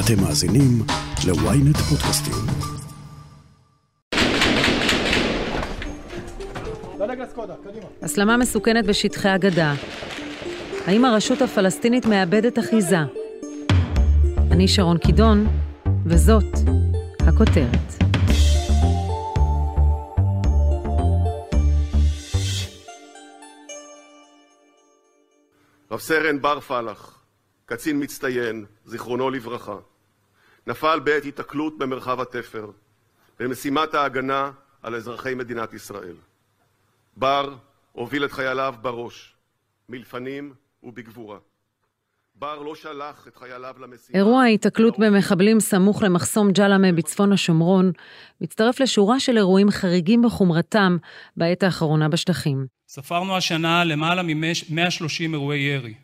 אתם מאזינים ל-ynet פודקאסטים. הסלמה מסוכנת בשטחי הגדה. האם הרשות הפלסטינית מאבדת אחיזה? אני שרון קידון, וזאת הכותרת. רב סרן בר פלח, קצין מצטיין, זיכרונו לברכה, נפל בעת היתקלות במרחב התפר, במשימת ההגנה על אזרחי מדינת ישראל. בר הוביל את חייליו בראש, מלפנים ובגבורה. בר לא שלח את חייליו למשימה... אירוע ההיתקלות במחבלים סמוך למחסום ג'למה בצפון השומרון מצטרף לשורה של אירועים חריגים בחומרתם בעת האחרונה בשטחים. ספרנו השנה למעלה מ-130 אירועי ירי.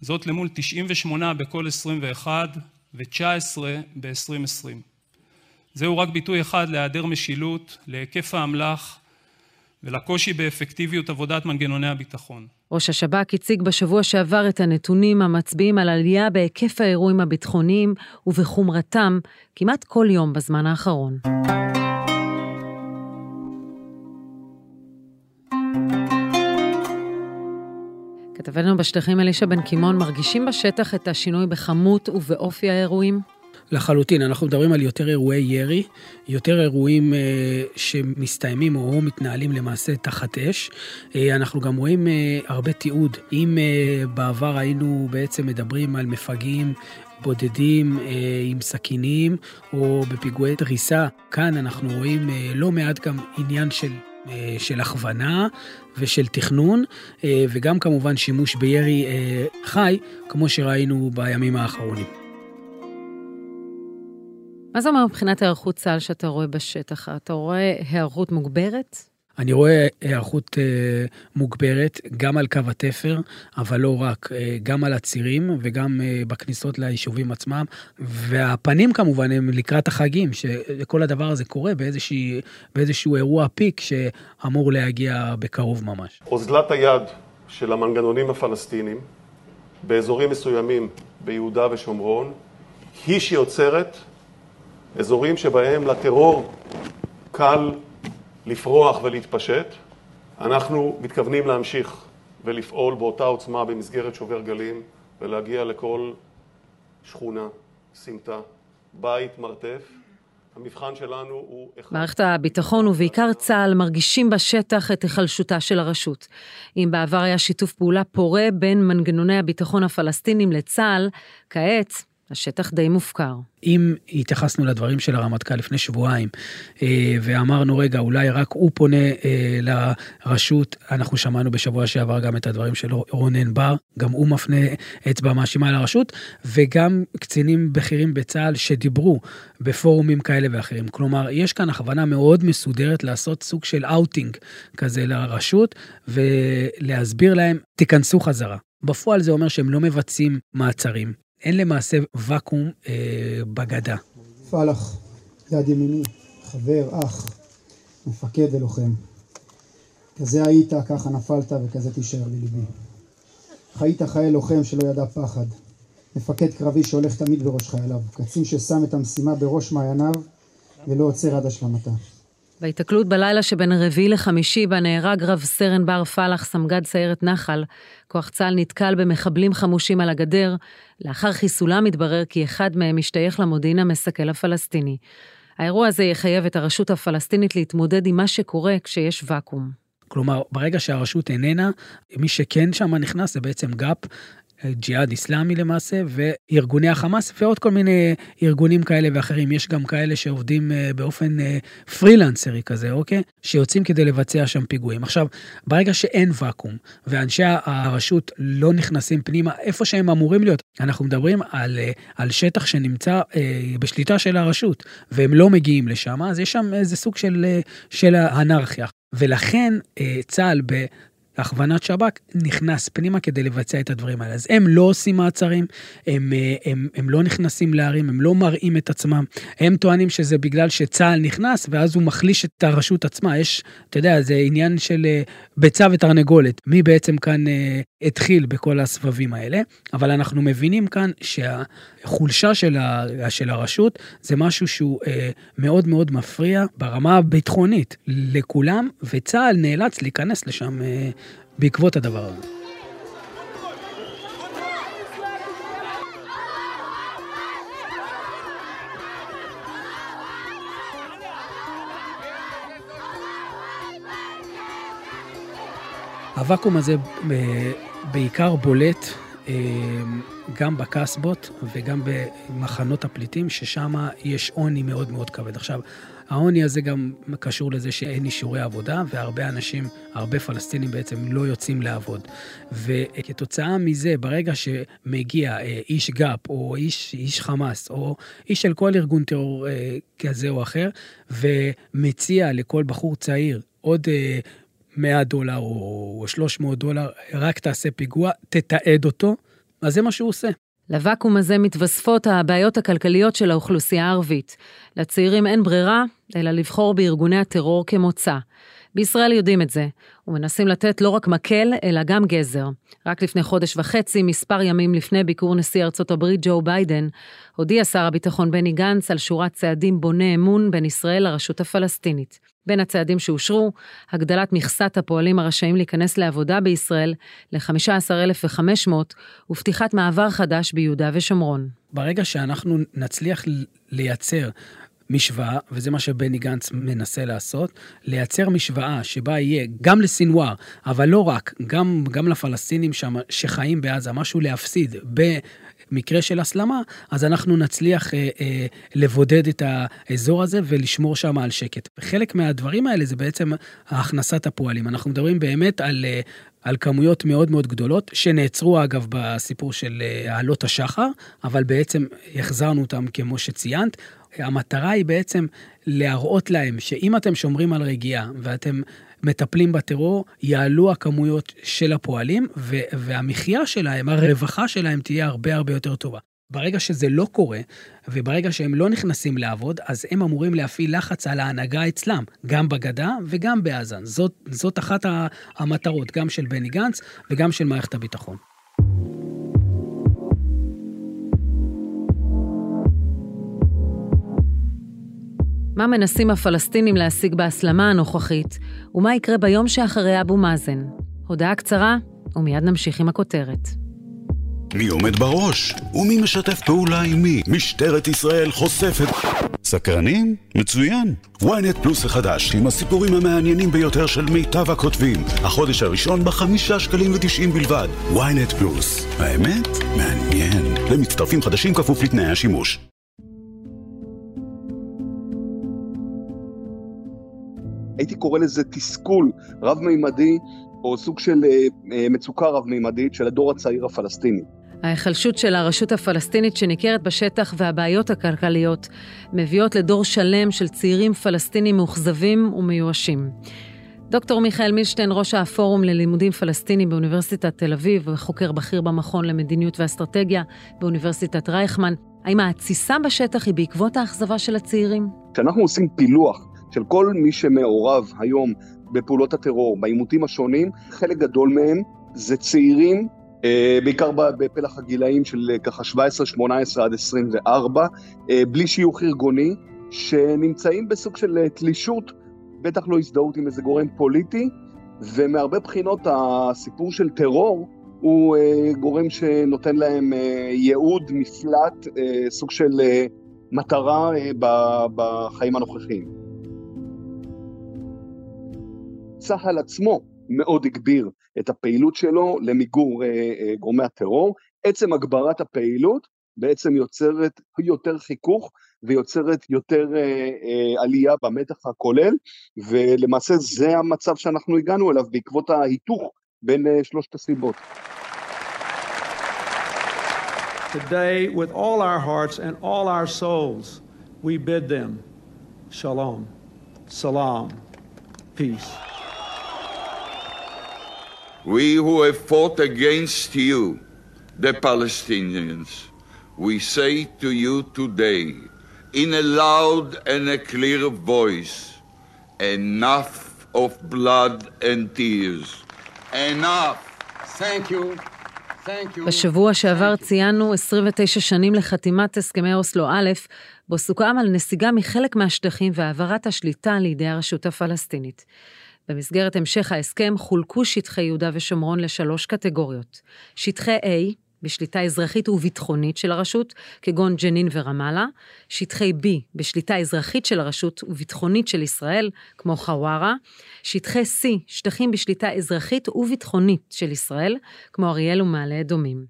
זאת למול 98 בכל 21 ו-19 ב-2020. זהו רק ביטוי אחד להיעדר משילות, להיקף האמל"ח ולקושי באפקטיביות עבודת מנגנוני הביטחון. ראש השב"כ הציג בשבוע שעבר את הנתונים המצביעים על עלייה בהיקף האירועים הביטחוניים ובחומרתם כמעט כל יום בזמן האחרון. כתבנו בשטחים אלישע בן קימון מרגישים בשטח את השינוי בכמות ובאופי האירועים? לחלוטין, אנחנו מדברים על יותר אירועי ירי, יותר אירועים אה, שמסתיימים או מתנהלים למעשה תחת אש. אה, אנחנו גם רואים אה, הרבה תיעוד. אם אה, בעבר היינו בעצם מדברים על מפגעים בודדים אה, עם סכינים או בפיגועי דריסה, כאן אנחנו רואים אה, לא מעט גם עניין של של הכוונה ושל תכנון, אה, וגם כמובן שימוש בירי אה, חי, כמו שראינו בימים האחרונים. מה זה אומר מבחינת היערכות צה"ל שאתה רואה בשטח? אתה רואה היערכות מוגברת? אני רואה היערכות אה, מוגברת גם על קו התפר, אבל לא רק, אה, גם על הצירים וגם אה, בכניסות ליישובים עצמם. והפנים כמובן הם לקראת החגים, שכל הדבר הזה קורה באיזושהי, באיזשהו אירוע פיק שאמור להגיע בקרוב ממש. אוזלת היד של המנגנונים הפלסטינים באזורים מסוימים ביהודה ושומרון היא שיוצרת אזורים שבהם לטרור קל לפרוח ולהתפשט. אנחנו מתכוונים להמשיך ולפעול באותה עוצמה במסגרת שובר גלים ולהגיע לכל שכונה, סמטה, בית, מרתף. המבחן שלנו הוא... מערכת הביטחון ובעיקר צה"ל מרגישים בשטח את היחלשותה של הרשות. אם בעבר היה שיתוף פעולה פורה בין מנגנוני הביטחון הפלסטינים לצה"ל, כעת השטח די מופקר. אם התייחסנו לדברים של הרמטכ"ל לפני שבועיים, אה, ואמרנו, רגע, אולי רק הוא פונה אה, לרשות, אנחנו שמענו בשבוע שעבר גם את הדברים של רונן בר, גם הוא מפנה אצבע מאשימה לרשות, וגם קצינים בכירים בצה"ל שדיברו בפורומים כאלה ואחרים. כלומר, יש כאן הכוונה מאוד מסודרת לעשות סוג של אאוטינג כזה לרשות, ולהסביר להם, תיכנסו חזרה. בפועל זה אומר שהם לא מבצעים מעצרים, אין למעשה ואקום אה, בגדה. פלח, יד ימיני, חבר, אח, מפקד ולוחם. כזה היית, ככה נפלת וכזה תישאר לליבי. חיית חיי לוחם שלא ידע פחד. מפקד קרבי שהולך תמיד בראש חייליו. קצין ששם את המשימה בראש מעייניו ולא עוצר עד השלמתה. בהיתקלות בלילה שבין הרביעי לחמישי, בה נהרג רב סרן בר פלח, סמג"ד סיירת נחל, כוח צה"ל נתקל במחבלים חמושים על הגדר. לאחר חיסולם התברר כי אחד מהם משתייך למודיעין המסכל הפלסטיני. האירוע הזה יחייב את הרשות הפלסטינית להתמודד עם מה שקורה כשיש ואקום. כלומר, ברגע שהרשות איננה, מי שכן שם נכנס זה בעצם גא"פ, ג'יהאד איסלאמי למעשה, וארגוני החמאס ועוד כל מיני ארגונים כאלה ואחרים. יש גם כאלה שעובדים אה, באופן אה, פרילנסרי כזה, אוקיי? שיוצאים כדי לבצע שם פיגועים. עכשיו, ברגע שאין ואקום, ואנשי הרשות לא נכנסים פנימה איפה שהם אמורים להיות, אנחנו מדברים על, אה, על שטח שנמצא בשליטה של הרשות, והם לא מגיעים לשם, אז יש שם איזה סוג של, של אנרכיה. ולכן צה"ל הכוונת שב"כ נכנס פנימה כדי לבצע את הדברים האלה. אז הם לא עושים מעצרים, הם, אה, הם, הם לא נכנסים לערים, הם לא מראים את עצמם. הם טוענים שזה בגלל שצה"ל נכנס, ואז הוא מחליש את הרשות עצמה. יש, אתה יודע, זה עניין של אה, ביצה ותרנגולת. מי בעצם כאן אה, התחיל בכל הסבבים האלה, אבל אנחנו מבינים כאן שהחולשה של, ה, של הרשות זה משהו שהוא אה, מאוד מאוד מפריע ברמה הביטחונית לכולם, וצה"ל נאלץ להיכנס לשם אה, בעקבות הדבר הזה. הוואקום הזה אה, בעיקר בולט אה, גם בקסבות וגם במחנות הפליטים, ששם יש עוני מאוד מאוד כבד. עכשיו, העוני הזה גם קשור לזה שאין אישורי עבודה, והרבה אנשים, הרבה פלסטינים בעצם לא יוצאים לעבוד. וכתוצאה מזה, ברגע שמגיע אה, איש גא"פ, או איש, איש חמאס, או איש של כל ארגון טרור כזה או אחר, ומציע לכל בחור צעיר עוד 100 דולר או 300 דולר, רק תעשה פיגוע, תתעד אותו, אז זה מה שהוא עושה. לוואקום הזה מתווספות הבעיות הכלכליות של האוכלוסייה הערבית. לצעירים אין ברירה, אלא לבחור בארגוני הטרור כמוצא. בישראל יודעים את זה, ומנסים לתת לא רק מקל, אלא גם גזר. רק לפני חודש וחצי, מספר ימים לפני ביקור נשיא ארצות הברית ג'ו ביידן, הודיע שר הביטחון בני גנץ על שורת צעדים בוני אמון בין ישראל לרשות הפלסטינית. בין הצעדים שאושרו, הגדלת מכסת הפועלים הרשאים להיכנס לעבודה בישראל ל-15,500 ופתיחת מעבר חדש ביהודה ושומרון. ברגע שאנחנו נצליח לייצר משוואה, וזה מה שבני גנץ מנסה לעשות, לייצר משוואה שבה יהיה גם לסינואר, אבל לא רק, גם, גם לפלסטינים שם שחיים בעזה, משהו להפסיד במקרה של הסלמה, אז אנחנו נצליח אה, אה, לבודד את האזור הזה ולשמור שם על שקט. חלק מהדברים האלה זה בעצם הכנסת הפועלים. אנחנו מדברים באמת על... אה, על כמויות מאוד מאוד גדולות, שנעצרו אגב בסיפור של אה, עלות השחר, אבל בעצם החזרנו אותם כמו שציינת. המטרה היא בעצם להראות להם שאם אתם שומרים על רגיעה ואתם מטפלים בטרור, יעלו הכמויות של הפועלים, והמחיה שלהם, הרווחה שלהם תהיה הרבה הרבה יותר טובה. ברגע שזה לא קורה, וברגע שהם לא נכנסים לעבוד, אז הם אמורים להפעיל לחץ על ההנהגה אצלם, גם בגדה וגם בעזה. זאת, זאת אחת המטרות, גם של בני גנץ וגם של מערכת הביטחון. מה מנסים הפלסטינים להשיג בהסלמה הנוכחית, ומה יקרה ביום שאחרי אבו מאזן. הודעה קצרה, ומיד נמשיך עם הכותרת. מי עומד בראש? ומי משתף פעולה עם מי? משטרת ישראל חושפת... סקרנים? מצוין. ynet פלוס החדש, עם הסיפורים המעניינים ביותר של מיטב הכותבים. החודש הראשון בחמישה שקלים ותשעים בלבד. ynet פלוס. האמת? מעניין. למצטרפים חדשים כפוף לתנאי השימוש. הייתי קורא לזה תסכול רב-מימדי, או סוג של אה, אה, מצוקה רב-מימדית של הדור הצעיר הפלסטיני. ההיחלשות של הרשות הפלסטינית שניכרת בשטח והבעיות הכלכליות מביאות לדור שלם של צעירים פלסטינים מאוכזבים ומיואשים. דוקטור מיכאל מילשטיין, ראש הפורום ללימודים פלסטינים באוניברסיטת תל אביב וחוקר בכיר במכון למדיניות ואסטרטגיה באוניברסיטת רייכמן, האם ההתסיסה בשטח היא בעקבות האכזבה של הצעירים? כשאנחנו עושים פילוח של כל מי שמעורב היום בפעולות הטרור, בעימותים השונים, חלק גדול מהם זה צעירים, אה, בעיקר בפלח הגילאים של אה, ככה 17, 18 עד 24, אה, בלי שיוך ארגוני, שנמצאים בסוג של תלישות, בטח לא הזדהות עם איזה גורם פוליטי, ומהרבה בחינות הסיפור של טרור הוא גורם שנותן להם ייעוד, מפלט, סוג של מטרה בחיים הנוכחיים. צה"ל עצמו מאוד הגביר את הפעילות שלו למיגור אה, אה, גורמי הטרור. עצם הגברת הפעילות בעצם יוצרת יותר חיכוך ויוצרת יותר אה, אה, עלייה במתח הכולל, ולמעשה זה המצב שאנחנו הגענו אליו בעקבות ההיתוך בין אה, שלושת הסיבות. Today, with all our hearts and all our souls, we bid them shalom, salam, peace. We who have fought against you, the Palestinians, we say to you today, in a loud and a clear voice, enough of blood and tears. Enough. Thank you. בשבוע שעבר ציינו 29 שנים לחתימת הסכמי אוסלו א', בו סוכם על נסיגה מחלק מהשטחים והעברת השליטה לידי הרשות הפלסטינית. במסגרת המשך ההסכם חולקו שטחי יהודה ושומרון לשלוש קטגוריות. שטחי A, בשליטה אזרחית וביטחונית של הרשות, כגון ג'נין ורמאללה, שטחי B בשליטה אזרחית של הרשות וביטחונית של ישראל, כמו חווארה, שטחי C, שטחים בשליטה אזרחית וביטחונית של ישראל, כמו אריאל ומעלה אדומים.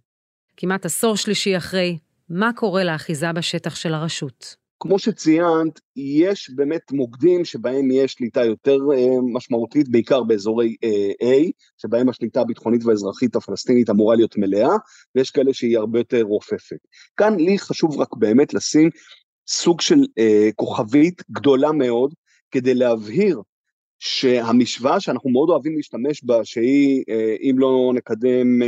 כמעט עשור שלישי אחרי, מה קורה לאחיזה בשטח של הרשות? כמו שציינת, יש באמת מוקדים שבהם יש שליטה יותר אה, משמעותית, בעיקר באזורי אה, A, שבהם השליטה הביטחונית והאזרחית הפלסטינית אמורה להיות מלאה, ויש כאלה שהיא הרבה יותר רופפת. כאן לי חשוב רק באמת לשים סוג של אה, כוכבית גדולה מאוד, כדי להבהיר שהמשוואה שאנחנו מאוד אוהבים להשתמש בה, שהיא אם לא נקדם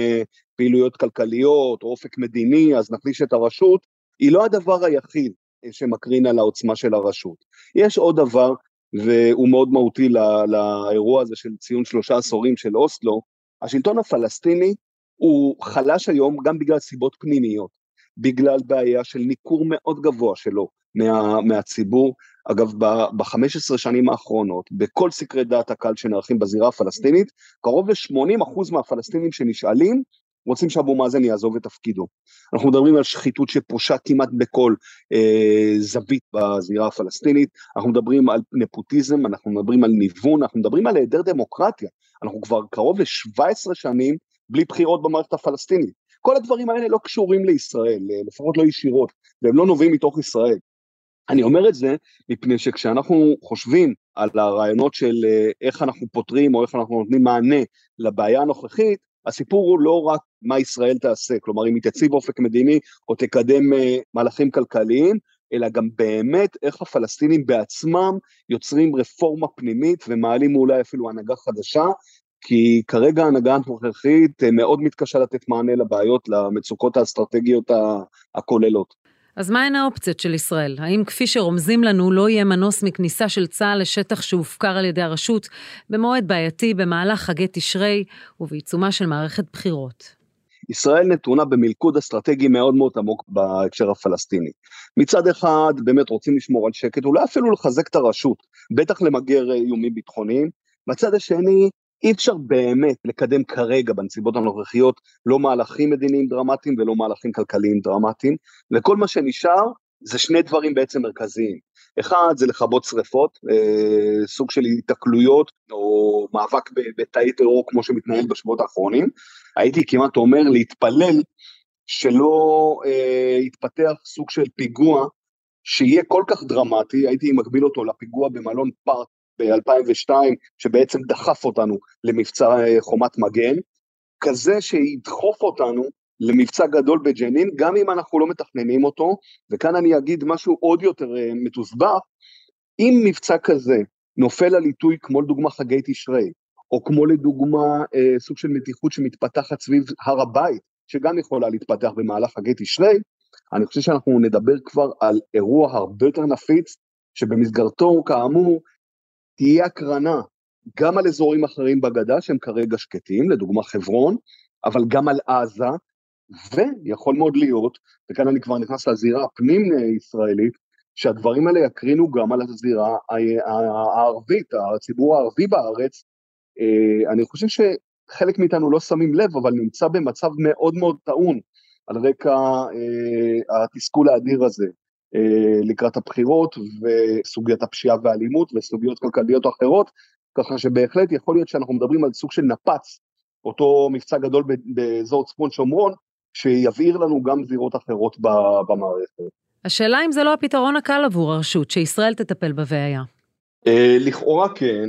פעילויות כלכליות או אופק מדיני, אז נחליש את הרשות, היא לא הדבר היחיד. שמקרין על העוצמה של הרשות. יש עוד דבר, והוא מאוד מהותי לא, לאירוע הזה של ציון שלושה עשורים של אוסלו, השלטון הפלסטיני הוא חלש היום גם בגלל סיבות פנימיות, בגלל בעיה של ניכור מאוד גבוה שלו מה, מהציבור. אגב, ב-15 שנים האחרונות, בכל סקרי דעת הקהל שנערכים בזירה הפלסטינית, קרוב ל-80% מהפלסטינים שנשאלים רוצים שאבו מאזן יעזוב את תפקידו. אנחנו מדברים על שחיתות שפושה כמעט בכל אה, זווית בזירה הפלסטינית, אנחנו מדברים על נפוטיזם, אנחנו מדברים על ניוון, אנחנו מדברים על היעדר דמוקרטיה. אנחנו כבר קרוב ל-17 שנים בלי בחירות במערכת הפלסטינית. כל הדברים האלה לא קשורים לישראל, אה, לפחות לא ישירות, והם לא נובעים מתוך ישראל. אני אומר את זה מפני שכשאנחנו חושבים על הרעיונות של אה, איך אנחנו פותרים או איך אנחנו נותנים מענה לבעיה הנוכחית, הסיפור הוא לא רק מה ישראל תעשה, כלומר אם היא תציב אופק מדיני או תקדם uh, מהלכים כלכליים, אלא גם באמת איך הפלסטינים בעצמם יוצרים רפורמה פנימית ומעלים אולי אפילו הנהגה חדשה, כי כרגע ההנהגה הנוכחית אה, מאוד מתקשה לתת מענה לבעיות, למצוקות האסטרטגיות הכוללות. אז מהן האופציות של ישראל? האם כפי שרומזים לנו לא יהיה מנוס מכניסה של צה"ל לשטח שהופקר על ידי הרשות במועד בעייתי במהלך חגי תשרי ובעיצומה של מערכת בחירות? ישראל נתונה במלכוד אסטרטגי מאוד מאוד עמוק בהקשר הפלסטיני. מצד אחד באמת רוצים לשמור על שקט, אולי אפילו לחזק את הרשות, בטח למגר איומים ביטחוניים. מצד השני, אי אפשר באמת לקדם כרגע בנסיבות הנוכחיות לא מהלכים מדיניים דרמטיים ולא מהלכים כלכליים דרמטיים, וכל מה שנשאר זה שני דברים בעצם מרכזיים. אחד זה לכבות שריפות, אה, סוג של התקלויות או מאבק בתאי טרור כמו שמתנהל בשבועות האחרונים. הייתי כמעט אומר להתפלל שלא אה, יתפתח סוג של פיגוע שיהיה כל כך דרמטי, הייתי מקביל אותו לפיגוע במלון פארק ב-2002, שבעצם דחף אותנו למבצע אה, חומת מגן, כזה שידחוף אותנו למבצע גדול בג'נין, גם אם אנחנו לא מתכננים אותו, וכאן אני אגיד משהו עוד יותר אה, מתוסבך, אם מבצע כזה נופל על עיתוי כמו לדוגמה חגי תשרי, או כמו לדוגמה אה, סוג של מתיחות שמתפתחת סביב הר הבית, שגם יכולה להתפתח במהלך חגי תשרי, אני חושב שאנחנו נדבר כבר על אירוע הרבה יותר נפיץ, שבמסגרתו כאמור תהיה הקרנה גם על אזורים אחרים בגדה שהם כרגע שקטים, לדוגמה חברון, אבל גם על עזה, ויכול מאוד להיות, וכאן אני כבר נכנס לזירה הפנים-ישראלית, שהדברים האלה יקרינו גם על הזירה הערבית, הציבור הערבי בארץ. אה, אני חושב שחלק מאיתנו לא שמים לב, אבל נמצא במצב מאוד מאוד טעון על רקע אה, התסכול האדיר הזה. אה, לקראת הבחירות וסוגיית הפשיעה והאלימות וסוגיות כלכליות אחרות, ככה שבהחלט יכול להיות שאנחנו מדברים על סוג של נפץ, אותו מבצע גדול באזור צפון שומרון, שיבעיר לנו גם זירות אחרות במערכת. השאלה אם זה לא הפתרון הקל עבור הרשות, שישראל תטפל בבעיה. אה, לכאורה כן,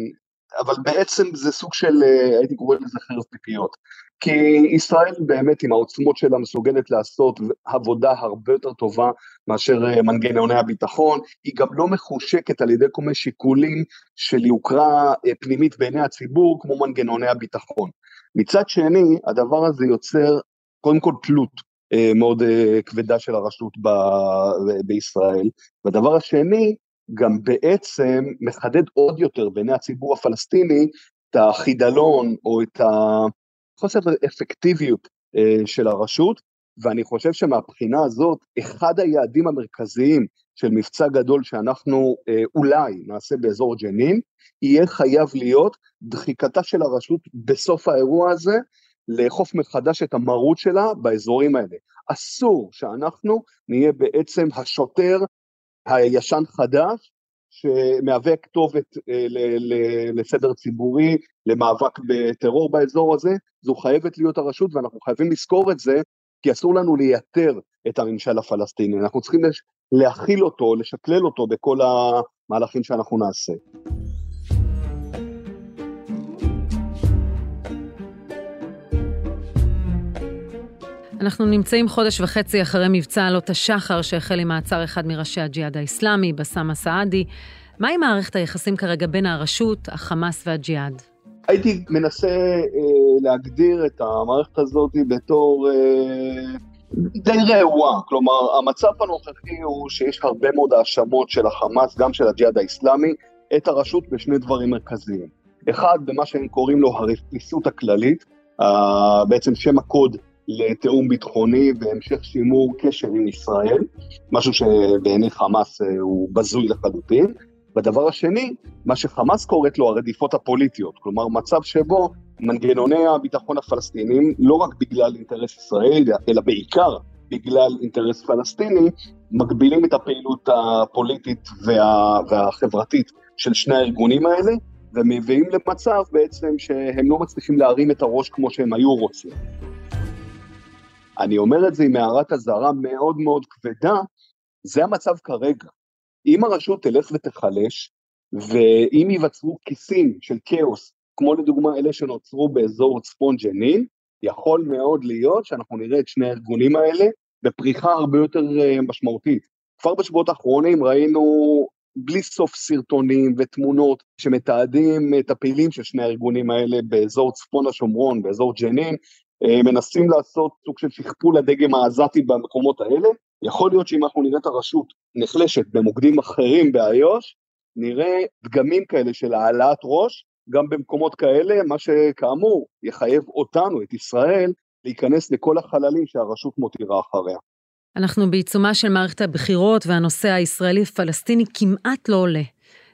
אבל בעצם זה סוג של, אה, הייתי קורא לזה חרב פיפיות. כי ישראל באמת עם העוצמות שלה מסוגלת לעשות עבודה הרבה יותר טובה מאשר אה, מנגנוני הביטחון, היא גם לא מחושקת על ידי כל מיני שיקולים של יוקרה אה, פנימית בעיני הציבור כמו מנגנוני הביטחון. מצד שני, הדבר הזה יוצר קודם כל תלות מאוד כבדה של הרשות ב- בישראל, והדבר השני, גם בעצם מחדד עוד יותר בעיני הציבור הפלסטיני את החידלון או את חוסר אפקטיביות אה, של הרשות, ואני חושב שמבחינה הזאת, אחד היעדים המרכזיים של מבצע גדול שאנחנו אה, אולי נעשה באזור ג'נין, יהיה חייב להיות דחיקתה של הרשות בסוף האירוע הזה, לאכוף מחדש את המרות שלה באזורים האלה. אסור שאנחנו נהיה בעצם השוטר הישן חדש שמהווה כתובת אה, לסדר ציבורי, למאבק בטרור באזור הזה, זו חייבת להיות הרשות ואנחנו חייבים לזכור את זה, כי אסור לנו לייתר את הממשל הפלסטיני, אנחנו צריכים להכיל אותו, לשקלל אותו בכל המהלכים שאנחנו נעשה. אנחנו נמצאים חודש וחצי אחרי מבצע עלות השחר שהחל עם מעצר אחד מראשי הג'יהאד האיסלאמי, בסאמה סעדי. מהי מערכת היחסים כרגע בין הרשות, החמאס והג'יהאד? הייתי מנסה אה, להגדיר את המערכת הזאת בתור אה, די רעועה, כלומר המצב הנוכחי הוא שיש הרבה מאוד האשמות של החמאס, גם של הג'יהאד האיסלאמי, את הרשות בשני דברים מרכזיים. אחד, במה שהם קוראים לו הרפיסות הכללית, אה, בעצם שם הקוד לתיאום ביטחוני והמשך שימור קשר עם ישראל, משהו שבעיני חמאס אה, הוא בזוי לחלוטין. והדבר השני, מה שחמאס קוראת לו הרדיפות הפוליטיות, כלומר מצב שבו מנגנוני הביטחון הפלסטינים, לא רק בגלל אינטרס ישראלי, אלא בעיקר בגלל אינטרס פלסטיני, מגבילים את הפעילות הפוליטית וה, והחברתית של שני הארגונים האלה, ומביאים למצב בעצם שהם לא מצליחים להרים את הראש כמו שהם היו רוצים. אני אומר את זה עם הערת אזהרה מאוד מאוד כבדה, זה המצב כרגע. אם הרשות תלך ותחלש, ואם ייווצרו כיסים של כאוס, כמו לדוגמה אלה שנוצרו באזור צפון ג'נין, יכול מאוד להיות שאנחנו נראה את שני הארגונים האלה בפריחה הרבה יותר אה, משמעותית. כבר בשבועות האחרונים ראינו בלי סוף סרטונים ותמונות שמתעדים את הפעילים של שני הארגונים האלה באזור צפון השומרון, באזור ג'נין, מנסים לעשות סוג של שכפול הדגם העזתי במקומות האלה. יכול להיות שאם אנחנו נראה את הרשות נחלשת במוקדים אחרים באיו"ש, נראה דגמים כאלה של העלאת ראש, גם במקומות כאלה, מה שכאמור יחייב אותנו, את ישראל, להיכנס לכל החללים שהרשות מותירה אחריה. אנחנו בעיצומה של מערכת הבחירות והנושא הישראלי-פלסטיני כמעט לא עולה.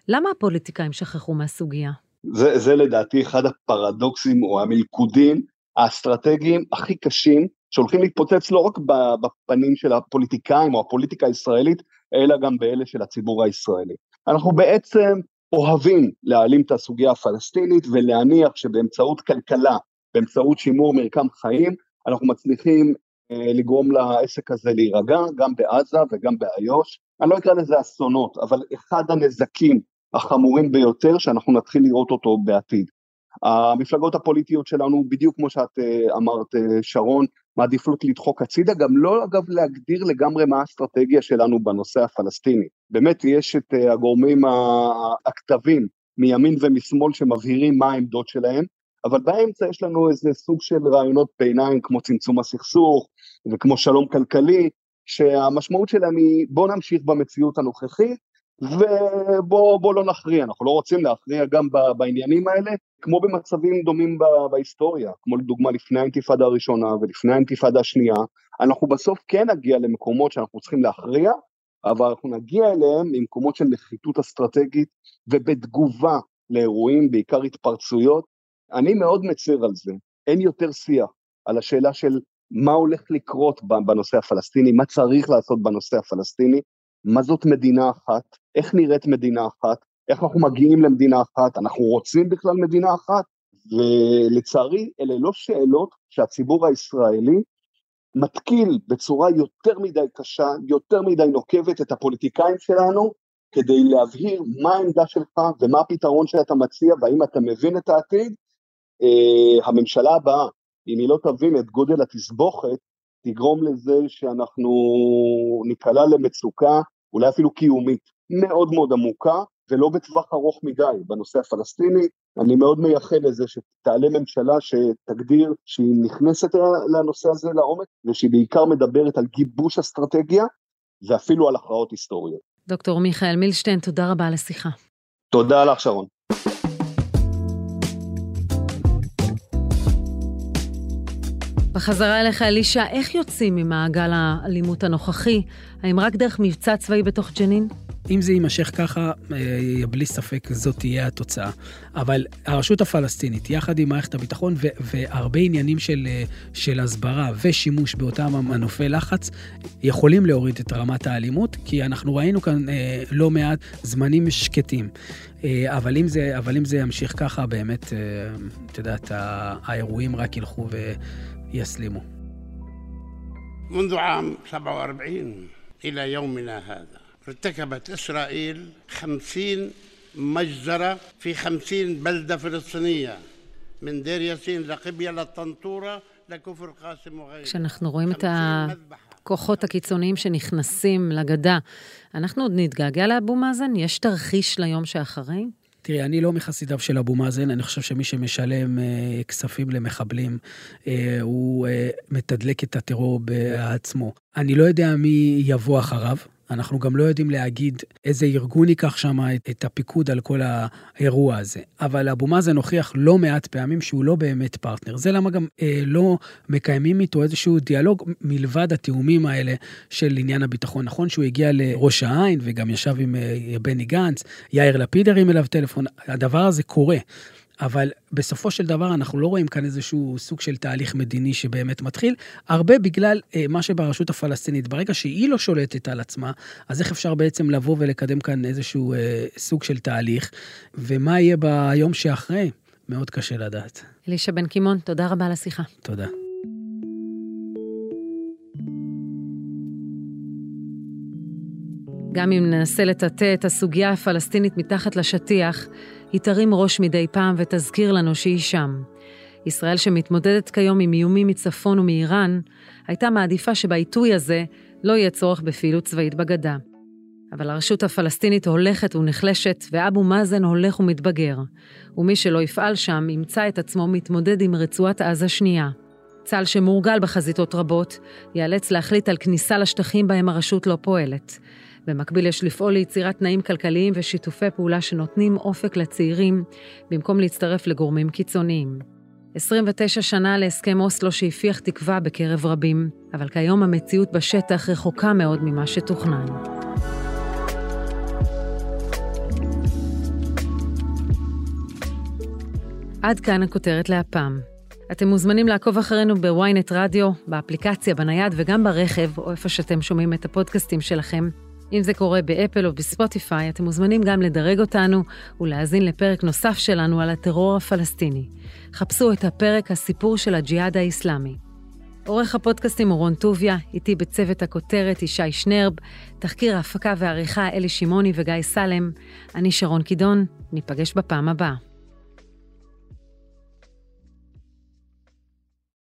למה הפוליטיקאים שכחו מהסוגיה? זה, זה לדעתי אחד הפרדוקסים או המלכודים האסטרטגיים הכי קשים שהולכים להתפוצץ לא רק בפנים של הפוליטיקאים או הפוליטיקה הישראלית, אלא גם באלה של הציבור הישראלי. אנחנו בעצם אוהבים להעלים את הסוגיה הפלסטינית ולהניח שבאמצעות כלכלה, באמצעות שימור מרקם חיים, אנחנו מצליחים אה, לגרום לעסק הזה להירגע, גם בעזה וגם באיו"ש. אני לא אקרא לזה אסונות, אבל אחד הנזקים החמורים ביותר שאנחנו נתחיל לראות אותו בעתיד. המפלגות הפוליטיות שלנו, בדיוק כמו שאת אה, אמרת, אה, שרון, מעדיפות לדחוק הצידה, גם לא אגב להגדיר לגמרי מה האסטרטגיה שלנו בנושא הפלסטיני. באמת יש את אה, הגורמים הכתבים מימין ומשמאל שמבהירים מה העמדות שלהם, אבל באמצע יש לנו איזה סוג של רעיונות ביניים כמו צמצום הסכסוך וכמו שלום כלכלי, שהמשמעות שלהם היא בוא נמשיך במציאות הנוכחית ובוא לא נכריע, אנחנו לא רוצים להכריע גם בעניינים האלה, כמו במצבים דומים בהיסטוריה, כמו לדוגמה לפני האינתיפאדה הראשונה ולפני האינתיפאדה השנייה, אנחנו בסוף כן נגיע למקומות שאנחנו צריכים להכריע, אבל אנחנו נגיע אליהם ממקומות של נחיתות אסטרטגית ובתגובה לאירועים, בעיקר התפרצויות. אני מאוד מצר על זה, אין יותר שיח על השאלה של מה הולך לקרות בנושא הפלסטיני, מה צריך לעשות בנושא הפלסטיני, מה זאת מדינה אחת, איך נראית מדינה אחת, איך אנחנו מגיעים למדינה אחת, אנחנו רוצים בכלל מדינה אחת, ולצערי אלה לא שאלות שהציבור הישראלי מתקיל בצורה יותר מדי קשה, יותר מדי נוקבת את הפוליטיקאים שלנו, כדי להבהיר מה העמדה שלך ומה הפתרון שאתה מציע והאם אתה מבין את העתיד. אה, הממשלה הבאה, אם היא לא תבין את גודל התסבוכת, תגרום לזה שאנחנו ניקלע למצוקה, אולי אפילו קיומית, מאוד מאוד עמוקה, ולא בטווח ארוך מדי בנושא הפלסטיני. אני מאוד מייחל לזה שתעלה ממשלה שתגדיר שהיא נכנסת לנושא הזה לעומק, ושהיא בעיקר מדברת על גיבוש אסטרטגיה, ואפילו על הכרעות היסטוריות. דוקטור מיכאל מילשטיין, תודה רבה על השיחה. תודה לך, שרון. בחזרה אליך, אלישע, איך יוצאים ממעגל האלימות הנוכחי? האם רק דרך מבצע צבאי בתוך ג'נין? אם זה יימשך ככה, אה, בלי ספק זאת תהיה התוצאה. אבל הרשות הפלסטינית, יחד עם מערכת הביטחון ו- והרבה עניינים של, אה, של הסברה ושימוש באותם מנופי לחץ, יכולים להוריד את רמת האלימות, כי אנחנו ראינו כאן אה, לא מעט זמנים שקטים. אה, אבל אם זה, אבל אם זה ימשיך ככה, באמת, אה, את יודעת, האירועים רק ילכו ויסלימו. منذ عام 47 إلى يومنا هذا ارتكبت إسرائيل خمسين مجزرة في خمسين بلدة فلسطينية من دير ياسين لقبية للطنطورة לכופר קאסם או כשאנחנו רואים את הכוחות הקיצוניים שנכנסים לגדה, אנחנו עוד נתגעגע לאבו מאזן? יש תרחיש ליום שאחרי? תראי, אני לא מחסידיו של אבו מאזן, אני חושב שמי שמשלם אה, כספים למחבלים, אה, הוא אה, מתדלק את הטרור בעצמו. אני לא יודע מי יבוא אחריו. אנחנו גם לא יודעים להגיד איזה ארגון ייקח שם את, את הפיקוד על כל האירוע הזה. אבל אבו מאזן הוכיח לא מעט פעמים שהוא לא באמת פרטנר. זה למה גם אה, לא מקיימים איתו איזשהו דיאלוג מלבד התיאומים האלה של עניין הביטחון. נכון שהוא הגיע לראש העין וגם ישב עם אה, בני גנץ, יאיר לפיד הרים אליו טלפון, הדבר הזה קורה. אבל בסופו של דבר אנחנו לא רואים כאן איזשהו סוג של תהליך מדיני שבאמת מתחיל, הרבה בגלל אה, מה שברשות הפלסטינית. ברגע שהיא לא שולטת על עצמה, אז איך אפשר בעצם לבוא ולקדם כאן איזשהו אה, סוג של תהליך, ומה יהיה ביום שאחרי? מאוד קשה לדעת. אלישע בן קימון, תודה רבה על השיחה. תודה. גם אם ננסה לטאטא את הסוגיה הפלסטינית מתחת לשטיח, היא תרים ראש מדי פעם ותזכיר לנו שהיא שם. ישראל שמתמודדת כיום עם איומים מצפון ומאיראן, הייתה מעדיפה שבעיתוי הזה לא יהיה צורך בפעילות צבאית בגדה. אבל הרשות הפלסטינית הולכת ונחלשת, ואבו מאזן הולך ומתבגר. ומי שלא יפעל שם ימצא את עצמו מתמודד עם רצועת עזה שנייה. צה"ל שמורגל בחזיתות רבות, ייאלץ להחליט על כניסה לשטחים בהם הרשות לא פועלת. במקביל יש לפעול ליצירת תנאים כלכליים ושיתופי פעולה שנותנים אופק לצעירים, במקום להצטרף לגורמים קיצוניים. 29 שנה להסכם אוסלו שהפיח תקווה בקרב רבים, אבל כיום המציאות בשטח רחוקה מאוד ממה שתוכנן. עד כאן הכותרת להפעם. אתם מוזמנים לעקוב אחרינו בוויינט רדיו, באפליקציה, בנייד וגם ברכב, או איפה שאתם שומעים את הפודקאסטים שלכם. אם זה קורה באפל או בספוטיפיי, אתם מוזמנים גם לדרג אותנו ולהאזין לפרק נוסף שלנו על הטרור הפלסטיני. חפשו את הפרק הסיפור של הג'יהאד האיסלאמי. עורך הפודקאסטים הוא רון טוביה, איתי בצוות הכותרת ישי שנרב, תחקיר ההפקה והעריכה אלי שמעוני וגיא סלם. אני שרון קידון, ניפגש בפעם הבאה.